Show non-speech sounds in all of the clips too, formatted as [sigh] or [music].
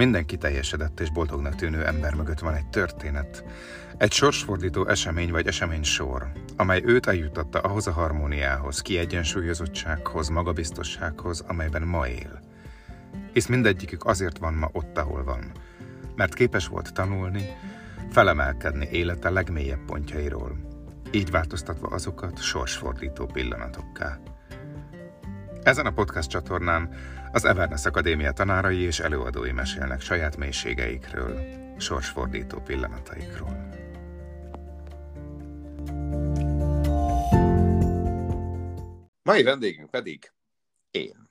Mindenki teljesedett és boldognak tűnő ember mögött van egy történet. Egy sorsfordító esemény vagy esemény sor, amely őt eljutatta ahhoz a harmóniához, kiegyensúlyozottsághoz, magabiztossághoz, amelyben ma él. Hisz mindegyikük azért van ma ott, ahol van, mert képes volt tanulni, felemelkedni élete legmélyebb pontjairól, így változtatva azokat sorsfordító pillanatokká. Ezen a podcast csatornán az Everness Akadémia tanárai és előadói mesélnek saját mélységeikről, sorsfordító pillanataikról. Mai vendégünk pedig én.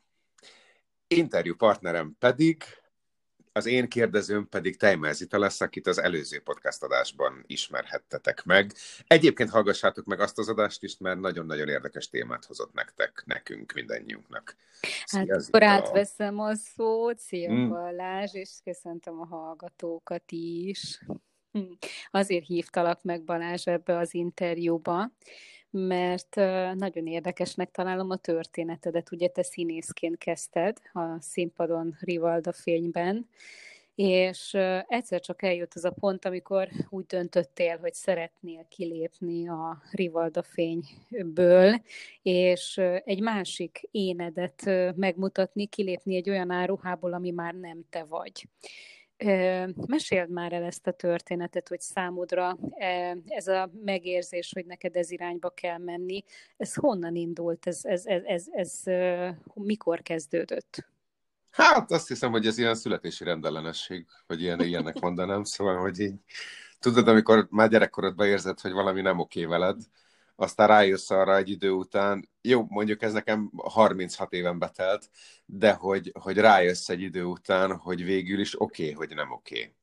Interjú partnerem pedig az én kérdezőm pedig Tejmer Zita lesz, akit az előző podcast adásban ismerhettetek meg. Egyébként hallgassátok meg azt az adást is, mert nagyon-nagyon érdekes témát hozott nektek, nekünk, mindannyiunknak. Szia, hát akkor átveszem a szót, szia hmm. Balázs, és köszöntöm a hallgatókat is. Hm. Azért hívtalak meg Balázs ebbe az interjúba, mert nagyon érdekesnek találom a történetedet. Ugye te színészként kezdted a színpadon Rivalda fényben, és egyszer csak eljött az a pont, amikor úgy döntöttél, hogy szeretnél kilépni a Rivalda fényből, és egy másik énedet megmutatni, kilépni egy olyan áruhából, ami már nem te vagy. Meséld már el ezt a történetet, hogy számodra ez a megérzés, hogy neked ez irányba kell menni, ez honnan indult, ez, ez, ez, ez, ez mikor kezdődött? Hát azt hiszem, hogy ez ilyen születési rendellenesség, hogy ilyen, ilyennek mondanám, szóval, hogy így tudod, amikor már gyerekkorodban érzed, hogy valami nem oké veled, aztán rájössz arra egy idő után, jó, mondjuk ez nekem 36 éven betelt, de hogy, hogy rájössz egy idő után, hogy végül is oké, okay, hogy nem oké. Okay.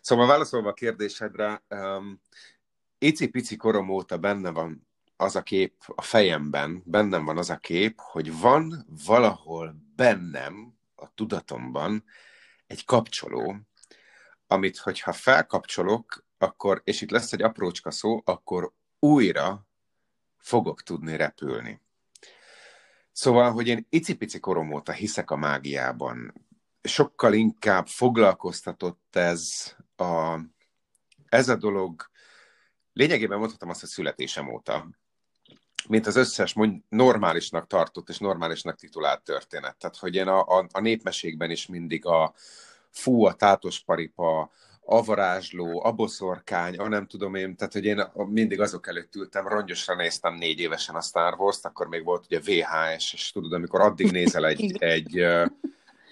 Szóval válaszolva a kérdésedre, um, icipici korom óta benne van az a kép a fejemben, bennem van az a kép, hogy van valahol bennem, a tudatomban egy kapcsoló, amit, hogyha felkapcsolok, akkor, és itt lesz egy aprócska szó, akkor újra fogok tudni repülni. Szóval, hogy én icipici korom óta hiszek a mágiában, sokkal inkább foglalkoztatott ez a, ez a dolog, lényegében mondhatom azt, hogy születésem óta, mint az összes mondj, normálisnak tartott és normálisnak titulált történet. Tehát, hogy én a, a, a népmesékben is mindig a fú, a tátos paripa, avarázsló, aboszorkány, a nem tudom én, tehát hogy én mindig azok előtt ültem, rongyosra néztem négy évesen a Star Wars-t, akkor még volt ugye VHS, és tudod, amikor addig nézel egy, egy,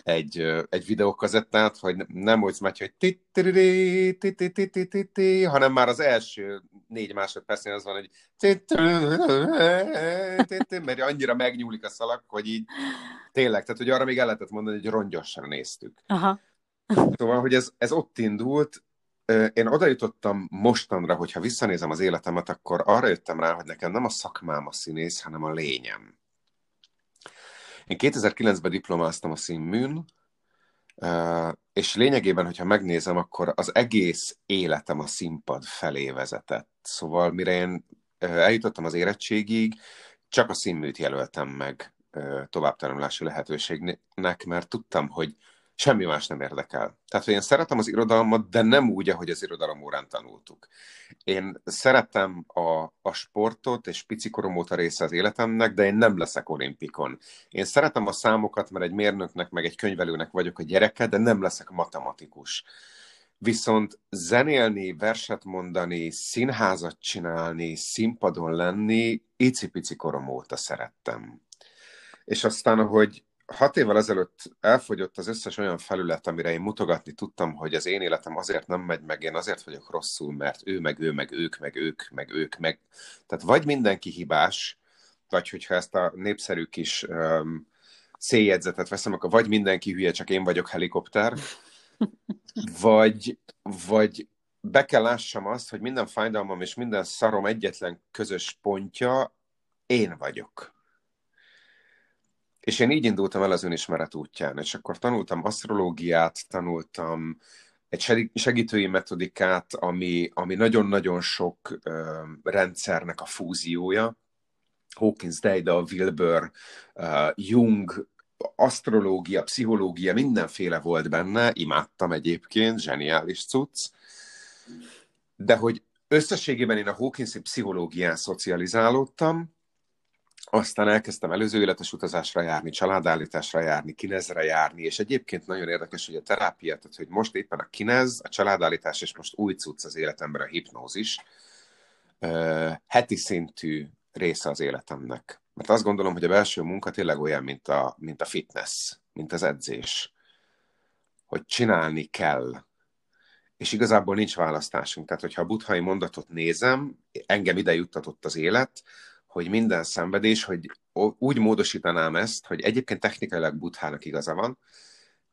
egy, egy videókazettát, hogy nem úgy megy, hogy hanem már az első négy másodpercnél az van, hogy mert annyira megnyúlik a szalag, hogy így tényleg, tehát hogy arra még el lehetett mondani, hogy rongyosra néztük. Aha. Szóval, hogy ez, ez ott indult, én oda jutottam mostanra, hogyha visszanézem az életemet, akkor arra jöttem rá, hogy nekem nem a szakmám a színész, hanem a lényem. Én 2009-ben diplomáztam a színműn, és lényegében, hogyha megnézem, akkor az egész életem a színpad felé vezetett. Szóval mire én eljutottam az érettségig, csak a színműt jelöltem meg továbbtanulási lehetőségnek, mert tudtam, hogy semmi más nem érdekel. Tehát, hogy én szeretem az irodalmat, de nem úgy, ahogy az irodalom órán tanultuk. Én szeretem a, a sportot, és picikorom óta része az életemnek, de én nem leszek olimpikon. Én szeretem a számokat, mert egy mérnöknek, meg egy könyvelőnek vagyok a gyereke, de nem leszek matematikus. Viszont zenélni, verset mondani, színházat csinálni, színpadon lenni, icipici korom óta szerettem. És aztán, ahogy hat évvel ezelőtt elfogyott az összes olyan felület, amire én mutogatni tudtam, hogy az én életem azért nem megy meg, én azért vagyok rosszul, mert ő, meg ő, meg ők, meg ők, meg ők, meg... Tehát vagy mindenki hibás, vagy hogyha ezt a népszerű kis um, széljegyzetet veszem, akkor vagy mindenki hülye, csak én vagyok helikopter, vagy, vagy be kell lássam azt, hogy minden fájdalmam és minden szarom egyetlen közös pontja én vagyok. És én így indultam el az önismeret útján, és akkor tanultam asztrológiát, tanultam egy segítői metodikát, ami, ami nagyon-nagyon sok uh, rendszernek a fúziója. Hawkins, Deida, Wilbur, uh, Jung, asztrológia, pszichológia, mindenféle volt benne, imádtam egyébként, zseniális cucc, de hogy összességében én a Hawkinsi pszichológián szocializálódtam, aztán elkezdtem előző életes utazásra járni, családállításra járni, kinezre járni, és egyébként nagyon érdekes, hogy a terápia, tehát hogy most éppen a kinez, a családállítás, és most új cucc az életemben a hipnózis, heti szintű része az életemnek. Mert azt gondolom, hogy a belső munka tényleg olyan, mint a, mint a fitness, mint az edzés. Hogy csinálni kell. És igazából nincs választásunk. Tehát, hogyha a buthai mondatot nézem, engem ide juttatott az élet, hogy minden szenvedés, hogy úgy módosítanám ezt, hogy egyébként technikailag buthának igaza van,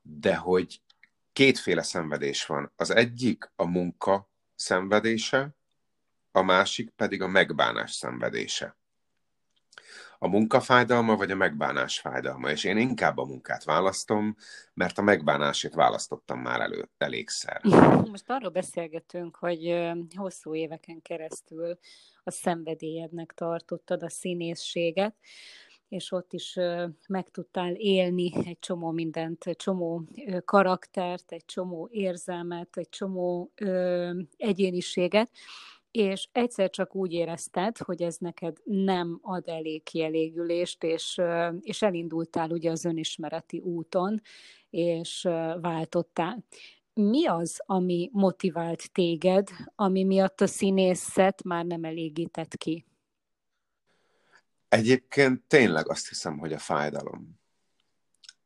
de hogy kétféle szenvedés van. Az egyik a munka szenvedése, a másik pedig a megbánás szenvedése. A munkafájdalma vagy a megbánás fájdalma, és én inkább a munkát választom, mert a megbánásét választottam már elő, elégszer. [laughs] Most arról beszélgetünk, hogy hosszú éveken keresztül a szenvedélyednek tartottad a színészséget, és ott is meg tudtál élni egy csomó mindent, egy csomó karaktert, egy csomó érzelmet, egy csomó egyéniséget, és egyszer csak úgy érezted, hogy ez neked nem ad elég kielégülést, és, és elindultál ugye az önismereti úton, és váltottál. Mi az, ami motivált téged, ami miatt a színészet már nem elégített ki? Egyébként tényleg azt hiszem, hogy a fájdalom.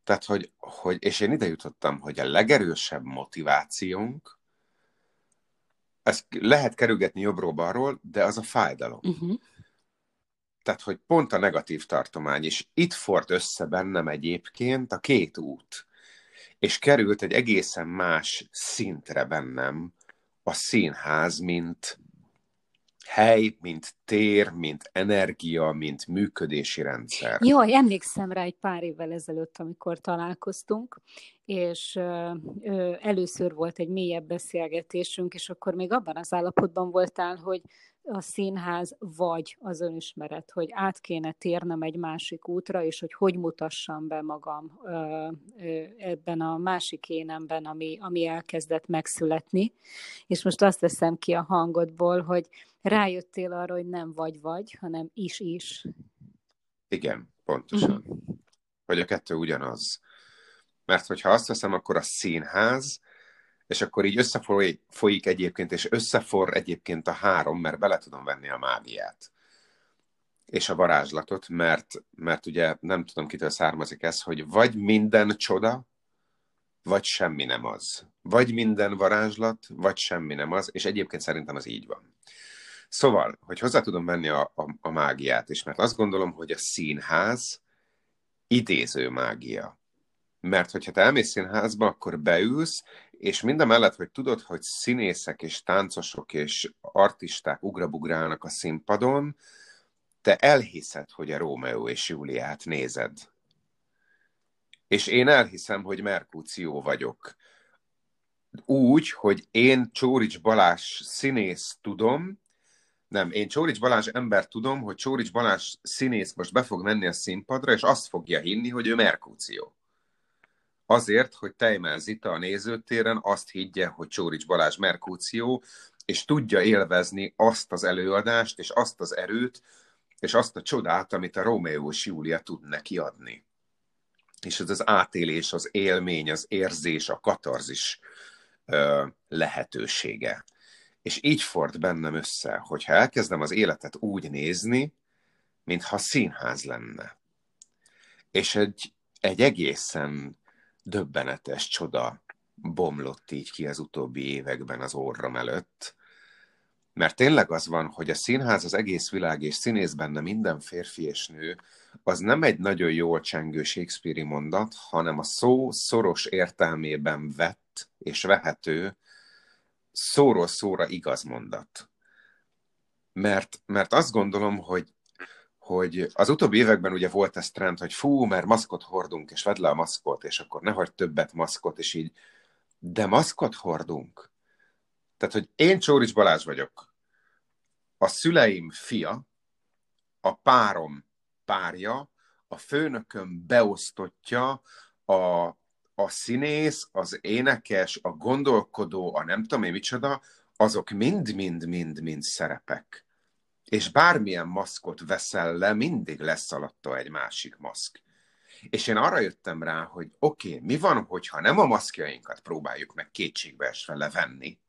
Tehát, hogy, hogy és én ide jutottam, hogy a legerősebb motivációnk, ezt lehet kerülgetni jobbról-balról, de az a fájdalom. Uh-huh. Tehát, hogy pont a negatív tartomány, és itt ford össze bennem egyébként a két út, és került egy egészen más szintre bennem a színház, mint hely, mint tér, mint energia, mint működési rendszer. Jaj, emlékszem rá egy pár évvel ezelőtt, amikor találkoztunk, és ö, ö, először volt egy mélyebb beszélgetésünk, és akkor még abban az állapotban voltál, hogy a színház vagy az önismeret, hogy át kéne térnem egy másik útra, és hogy hogy mutassam be magam ebben a másik énemben, ami, ami elkezdett megszületni. És most azt veszem ki a hangodból, hogy rájöttél arra, hogy nem vagy-vagy, hanem is-is. Igen, pontosan. Uh-huh. Hogy a kettő ugyanaz. Mert hogyha azt veszem, akkor a színház, és akkor így összefolyik egyébként, és összefor egyébként a három, mert bele tudom venni a mágiát és a varázslatot, mert, mert ugye nem tudom, kitől származik ez, hogy vagy minden csoda, vagy semmi nem az. Vagy minden varázslat, vagy semmi nem az, és egyébként szerintem az így van. Szóval, hogy hozzá tudom venni a, a, a mágiát is, mert azt gondolom, hogy a színház idéző mágia. Mert hogyha te elmész színházba, akkor beülsz, és minden mellett, hogy tudod, hogy színészek és táncosok és artisták ugrabugrálnak a színpadon, te elhiszed, hogy a Rómeó és Júliát nézed. És én elhiszem, hogy Merkúció vagyok. Úgy, hogy én Csórics Balázs színész tudom, nem, én Csórics Balázs ember tudom, hogy Csórics Balázs színész most be fog menni a színpadra, és azt fogja hinni, hogy ő Merkúció. Azért, hogy Tejmel Zita a nézőtéren azt higgye, hogy Csórics Balázs Merkúció, és tudja élvezni azt az előadást, és azt az erőt, és azt a csodát, amit a Rómeó és Júlia tud neki adni. És ez az átélés, az élmény, az érzés, a katarzis ö, lehetősége. És így ford bennem össze, hogyha elkezdem az életet úgy nézni, mintha színház lenne. És egy, egy egészen döbbenetes csoda bomlott így ki az utóbbi években az orrom előtt, mert tényleg az van, hogy a színház az egész világ, és színész benne minden férfi és nő, az nem egy nagyon jól csengő Shakespeare mondat, hanem a szó szoros értelmében vett és vehető szóról szóra igaz mondat. Mert, mert azt gondolom, hogy, hogy az utóbbi években ugye volt ez trend, hogy fú, mert maszkot hordunk, és vedd le a maszkot, és akkor ne hagyd többet maszkot, és így, de maszkot hordunk. Tehát, hogy én Csórics Balázs vagyok, a szüleim fia, a párom párja, a főnököm beosztotja a, a színész, az énekes, a gondolkodó, a nem tudom én micsoda, azok mind-mind-mind-mind szerepek. És bármilyen maszkot veszel le, mindig lesz alatta egy másik maszk. És én arra jöttem rá, hogy oké, okay, mi van, hogyha nem a maszkjainkat próbáljuk meg kétségbeesve levenni,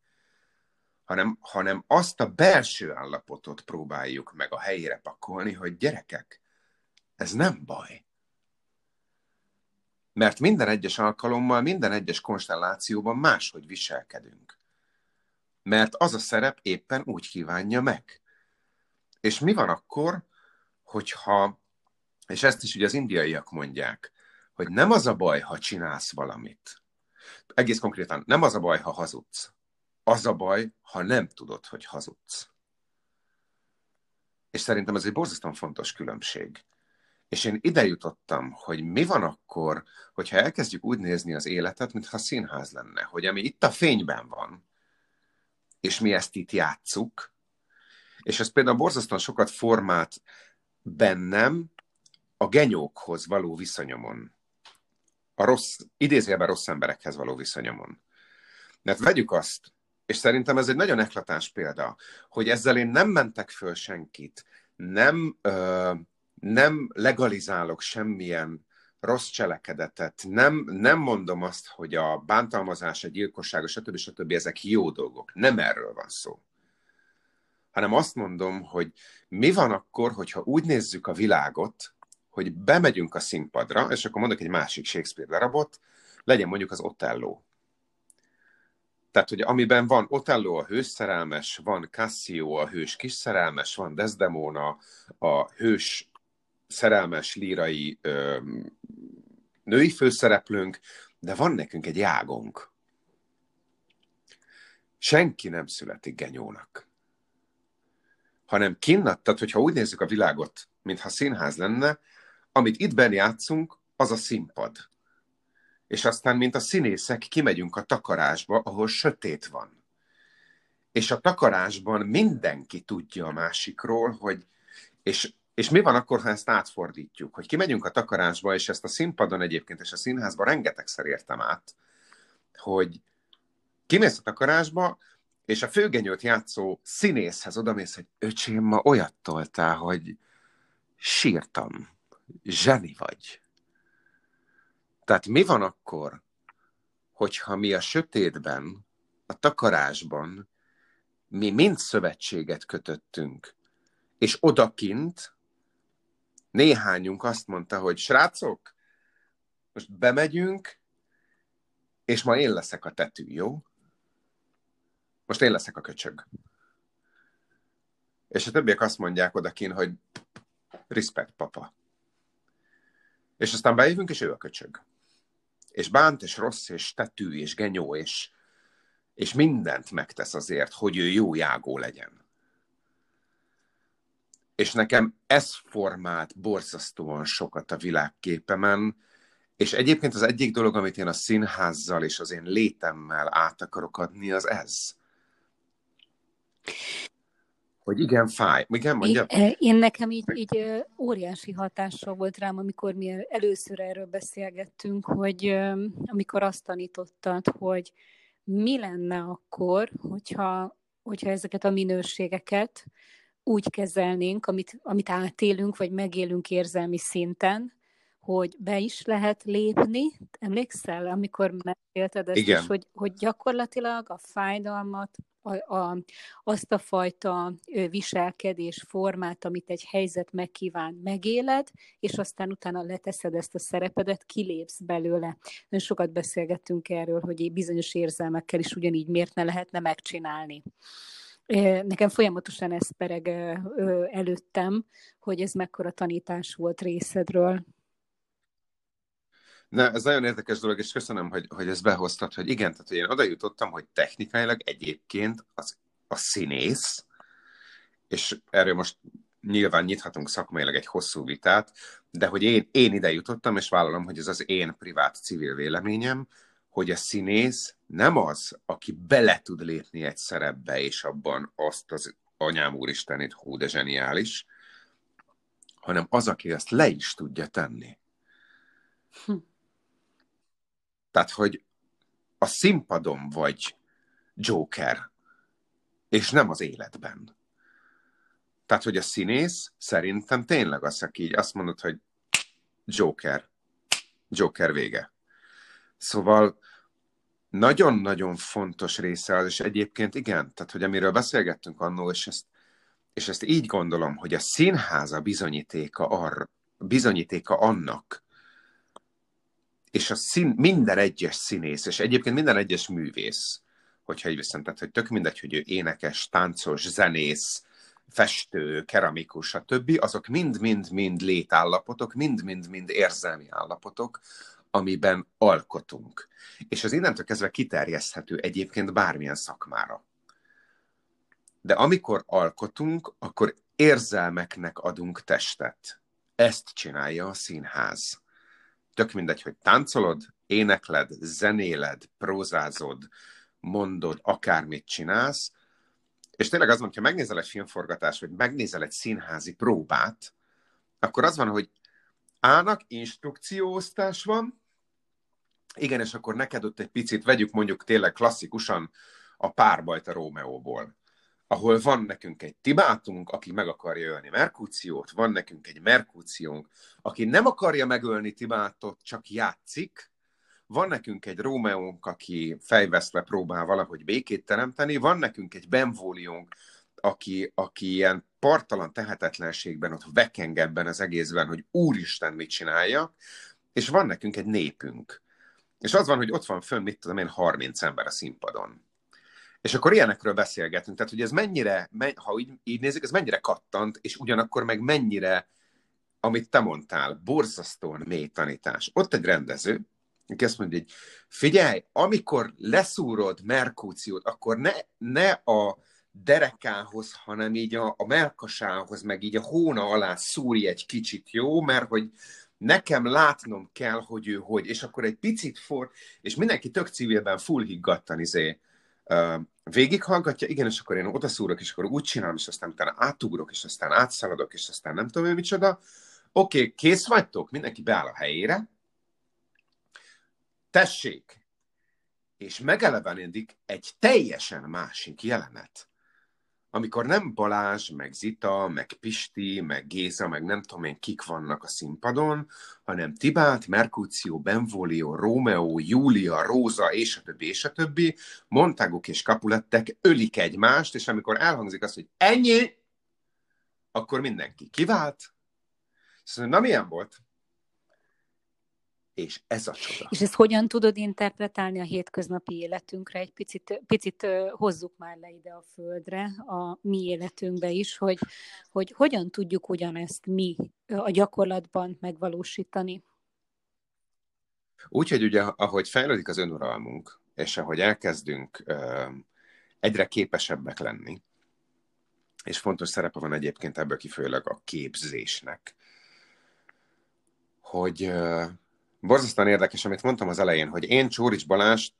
hanem, hanem azt a belső állapotot próbáljuk meg a helyére pakolni, hogy gyerekek, ez nem baj. Mert minden egyes alkalommal, minden egyes konstellációban máshogy viselkedünk. Mert az a szerep éppen úgy kívánja meg. És mi van akkor, hogyha, és ezt is ugye az indiaiak mondják, hogy nem az a baj, ha csinálsz valamit. Egész konkrétan, nem az a baj, ha hazudsz. Az a baj, ha nem tudod, hogy hazudsz. És szerintem ez egy borzasztóan fontos különbség. És én ide jutottam, hogy mi van akkor, hogyha elkezdjük úgy nézni az életet, mintha színház lenne, hogy ami itt a fényben van, és mi ezt itt játsszuk, és ez például borzasztóan sokat formát bennem a genyókhoz való viszonyomon. A rossz, idézőjelben rossz emberekhez való viszonyomon. Mert vegyük azt, és szerintem ez egy nagyon eklatás példa, hogy ezzel én nem mentek föl senkit, nem, ö, nem legalizálok semmilyen rossz cselekedetet, nem, nem mondom azt, hogy a bántalmazás, a gyilkosság, stb. stb. ezek jó dolgok. Nem erről van szó. Hanem azt mondom, hogy mi van akkor, hogyha úgy nézzük a világot, hogy bemegyünk a színpadra, és akkor mondok egy másik Shakespeare darabot, legyen mondjuk az Otello. Tehát, hogy amiben van Otello a hős szerelmes, van Cassio a hős kis szerelmes, van Desdemona a hős szerelmes lírai ö, női főszereplőnk, de van nekünk egy águnk. Senki nem születik genyónak. Hanem kinnat, tehát hogyha úgy nézzük a világot, mintha színház lenne, amit itt játszunk, az a színpad. És aztán, mint a színészek, kimegyünk a takarásba, ahol sötét van. És a takarásban mindenki tudja a másikról, hogy, és és mi van akkor, ha ezt átfordítjuk? Hogy kimegyünk a takarásba, és ezt a színpadon egyébként, és a színházban rengetegszer értem át, hogy kimész a takarásba, és a főgenyőt játszó színészhez odamész, hogy öcsém, ma olyat toltál, hogy sírtam. Zseni vagy. Tehát mi van akkor, hogyha mi a sötétben, a takarásban, mi mind szövetséget kötöttünk, és odakint néhányunk azt mondta, hogy srácok, most bemegyünk, és ma én leszek a tetű, jó? Most én leszek a köcsög. És a többiek azt mondják odakin, hogy respect, papa. És aztán bejövünk, és ő a köcsög. És bánt, és rossz, és tetű, és genyó, és, és mindent megtesz azért, hogy ő jó jágó legyen. És nekem ez formált borzasztóan sokat a világképemen, és egyébként az egyik dolog, amit én a színházzal és az én létemmel át akarok adni, az ez. Hogy igen, fáj. Igen, mondja? Én, eh, én nekem így, így eh, óriási hatással volt rám, amikor mi először erről beszélgettünk, hogy eh, amikor azt tanítottad, hogy mi lenne akkor, hogyha, hogyha ezeket a minőségeket úgy kezelnénk, amit, amit átélünk, vagy megélünk érzelmi szinten, hogy be is lehet lépni. Emlékszel, amikor mesélted ezt Igen. is, hogy, hogy gyakorlatilag a fájdalmat, a, a, azt a fajta viselkedés formát, amit egy helyzet megkíván, megéled, és aztán utána leteszed ezt a szerepedet, kilépsz belőle. Nagyon sokat beszélgettünk erről, hogy bizonyos érzelmekkel is ugyanígy miért ne lehetne megcsinálni. Nekem folyamatosan ez pereg előttem, hogy ez mekkora tanítás volt részedről. Na, ez nagyon érdekes dolog, és köszönöm, hogy, hogy ezt behoztad, hogy igen, tehát hogy én oda jutottam, hogy technikailag egyébként az, a színész, és erről most nyilván nyithatunk szakmailag egy hosszú vitát, de hogy én, én ide jutottam, és vállalom, hogy ez az én privát civil véleményem, hogy a színész nem az, aki bele tud lépni egy szerepbe, és abban azt az anyám úristenét, hú, de zseniális, hanem az, aki ezt le is tudja tenni. Hm. Tehát, hogy a színpadon vagy Joker, és nem az életben. Tehát, hogy a színész szerintem tényleg az, aki így azt mondod, hogy Joker, Joker vége. Szóval nagyon-nagyon fontos része az, és egyébként igen, tehát hogy amiről beszélgettünk annól, és ezt, és ezt így gondolom, hogy a színháza bizonyítéka, arra, bizonyítéka annak, és a szín, minden egyes színész, és egyébként minden egyes művész, hogyha így viszont, tehát hogy tök mindegy, hogy ő énekes, táncos, zenész, festő, keramikus, stb., azok mind-mind-mind létállapotok, mind-mind-mind érzelmi állapotok, amiben alkotunk. És az innentől kezdve kiterjeszthető egyébként bármilyen szakmára. De amikor alkotunk, akkor érzelmeknek adunk testet. Ezt csinálja a színház. Tök mindegy, hogy táncolod, énekled, zenéled, prózázod, mondod, akármit csinálsz, és tényleg az van, hogyha megnézel egy filmforgatást, vagy megnézel egy színházi próbát, akkor az van, hogy A-nak instrukcióosztás van, igen, és akkor neked ott egy picit vegyük mondjuk tényleg klasszikusan a párbajt a Rómeóból, ahol van nekünk egy Tibátunk, aki meg akarja ölni Merkúciót, van nekünk egy Merkúciónk, aki nem akarja megölni Tibátot, csak játszik, van nekünk egy Rómeónk, aki fejvesztve próbál valahogy békét teremteni, van nekünk egy Benvóliónk, aki, aki ilyen partalan tehetetlenségben ott vekeng ebben az egészben, hogy úristen mit csinálja, és van nekünk egy népünk. És az van, hogy ott van fönn, mit tudom én, 30 ember a színpadon. És akkor ilyenekről beszélgetünk. Tehát, hogy ez mennyire, ha így, így nézzük, ez mennyire kattant, és ugyanakkor meg mennyire, amit te mondtál, borzasztóan mély tanítás. Ott egy rendező, aki azt mondja, hogy figyelj, amikor leszúrod Merkúciót, akkor ne, ne a derekához, hanem így a, a melkasához, meg így a hóna alá szúrj egy kicsit, jó? Mert hogy nekem látnom kell, hogy ő hogy, és akkor egy picit for, és mindenki tök civilben full higgadtan izé, végighallgatja, igen, és akkor én odaszúrok, és akkor úgy csinálom, és aztán utána átugrok, és aztán átszaladok, és aztán nem tudom, hogy micsoda. Oké, okay, kész vagytok, mindenki beáll a helyére, tessék, és megelevenedik egy teljesen másik jelenet amikor nem Balázs, meg Zita, meg Pisti, meg Géza, meg nem tudom én kik vannak a színpadon, hanem Tibát, Merkúció, Benvolio, Rómeó, Júlia, Róza, és a többi, és a többi, Montágok és Kapulettek ölik egymást, és amikor elhangzik az, hogy ennyi, akkor mindenki kivált. Szóval, na milyen volt? És ez a csoda. És ezt hogyan tudod interpretálni a hétköznapi életünkre? Egy picit, picit hozzuk már le ide a földre, a mi életünkbe is, hogy, hogy hogyan tudjuk ugyanezt mi a gyakorlatban megvalósítani. Úgy, hogy ugye, ahogy fejlődik az önuralmunk, és ahogy elkezdünk egyre képesebbek lenni, és fontos szerepe van egyébként ebből kifolyólag a képzésnek, hogy borzasztóan érdekes, amit mondtam az elején, hogy én Csórics Balázs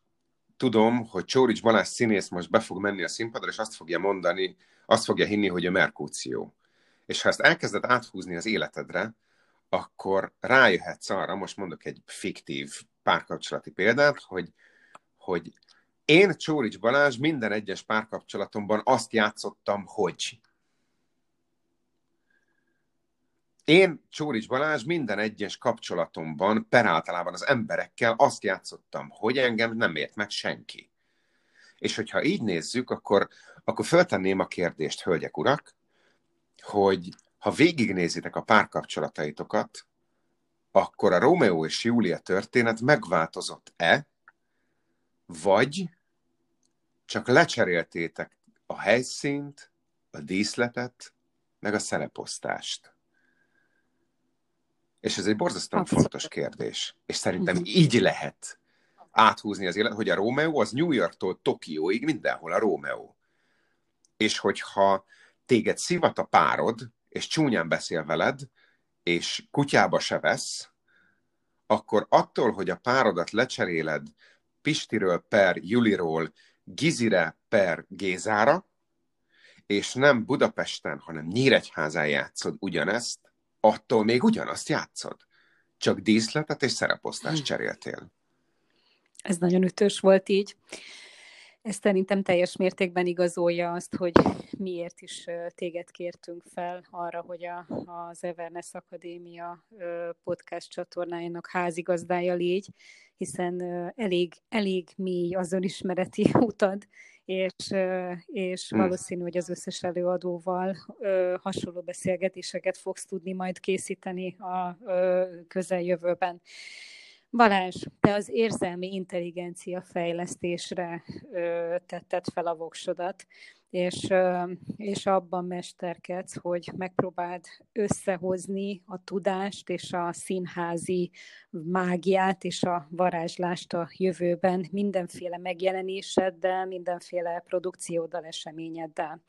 tudom, hogy Csórics Balázs színész most be fog menni a színpadra, és azt fogja mondani, azt fogja hinni, hogy a Merkúció. És ha ezt elkezded áthúzni az életedre, akkor rájöhetsz arra, most mondok egy fiktív párkapcsolati példát, hogy, hogy én Csórics Balázs minden egyes párkapcsolatomban azt játszottam, hogy Én, Csórics Balázs, minden egyes kapcsolatomban, per általában az emberekkel azt játszottam, hogy engem nem ért meg senki. És hogyha így nézzük, akkor, akkor föltenném a kérdést, hölgyek, urak, hogy ha végignézitek a párkapcsolataitokat, akkor a Rómeó és Júlia történet megváltozott-e, vagy csak lecseréltétek a helyszínt, a díszletet, meg a szereposztást. És ez egy borzasztóan Abszolút. fontos kérdés. És szerintem uh-huh. így lehet áthúzni az élet, hogy a Rómeó az New Yorktól Tokióig mindenhol a Rómeó. És hogyha téged szivat a párod, és csúnyán beszél veled, és kutyába se vesz, akkor attól, hogy a párodat lecseréled Pistiről per Juliról Gizire per Gézára, és nem Budapesten, hanem Nyíregyházán játszod ugyanezt, attól még ugyanazt játszod. Csak díszletet és szereposztást hm. cseréltél. Ez nagyon ütős volt így. Ez szerintem teljes mértékben igazolja azt, hogy miért is téged kértünk fel arra, hogy a, az Everness Akadémia podcast csatornájának házigazdája légy, hiszen elég, elég mély az önismereti [laughs] utad, és, és hmm. valószínű, hogy az összes előadóval hasonló beszélgetéseket fogsz tudni majd készíteni a közeljövőben. Balázs, te az érzelmi intelligencia fejlesztésre tetted fel a voksodat, és, és abban mesterkedsz, hogy megpróbáld összehozni a tudást és a színházi mágiát és a varázslást a jövőben mindenféle megjelenéseddel, mindenféle produkcióddal, eseményeddel.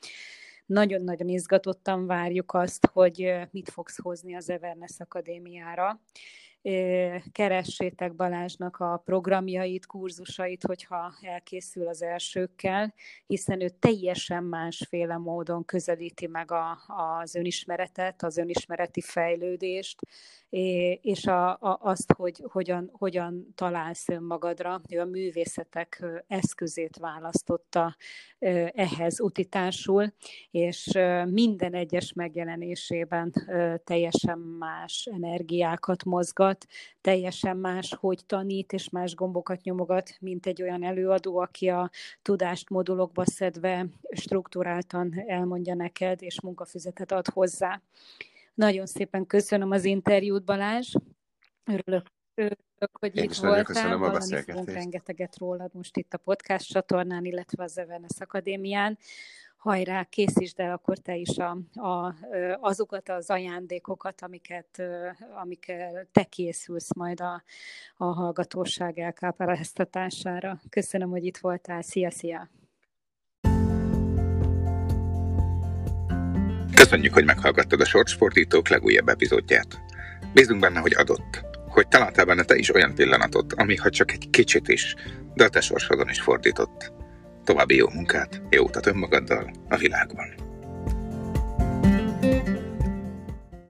Nagyon-nagyon izgatottan várjuk azt, hogy mit fogsz hozni az Everness Akadémiára, keressétek Balázsnak a programjait, kurzusait, hogyha elkészül az elsőkkel, hiszen ő teljesen másféle módon közelíti meg a, az önismeretet, az önismereti fejlődést, és a, a, azt, hogy hogyan, hogyan találsz önmagadra. Ő a művészetek eszközét választotta ehhez utitásul, és minden egyes megjelenésében teljesen más energiákat mozgat, teljesen más, hogy tanít, és más gombokat nyomogat, mint egy olyan előadó, aki a tudást modulokba szedve struktúráltan elmondja neked, és munkafüzetet ad hozzá. Nagyon szépen köszönöm az interjút, Balázs. Örülök, örülök hogy Én itt voltál. Köszönöm a beszélgetést. rengeteget rólad most itt a podcast csatornán, illetve az Evenes Akadémián. Hajrá, készítsd el akkor te is a, a, azokat az ajándékokat, amiket, amiket te készülsz majd a, a hallgatóság elkápáláztatására. Köszönöm, hogy itt voltál. Szia, szia! Köszönjük, hogy meghallgattad a Sortsportítók legújabb epizódját. Bízunk benne, hogy adott, hogy találtál benne te is olyan pillanatot, ami ha csak egy kicsit is, de a te sorsodon is fordított. További jó munkát, jó utat önmagaddal a világban.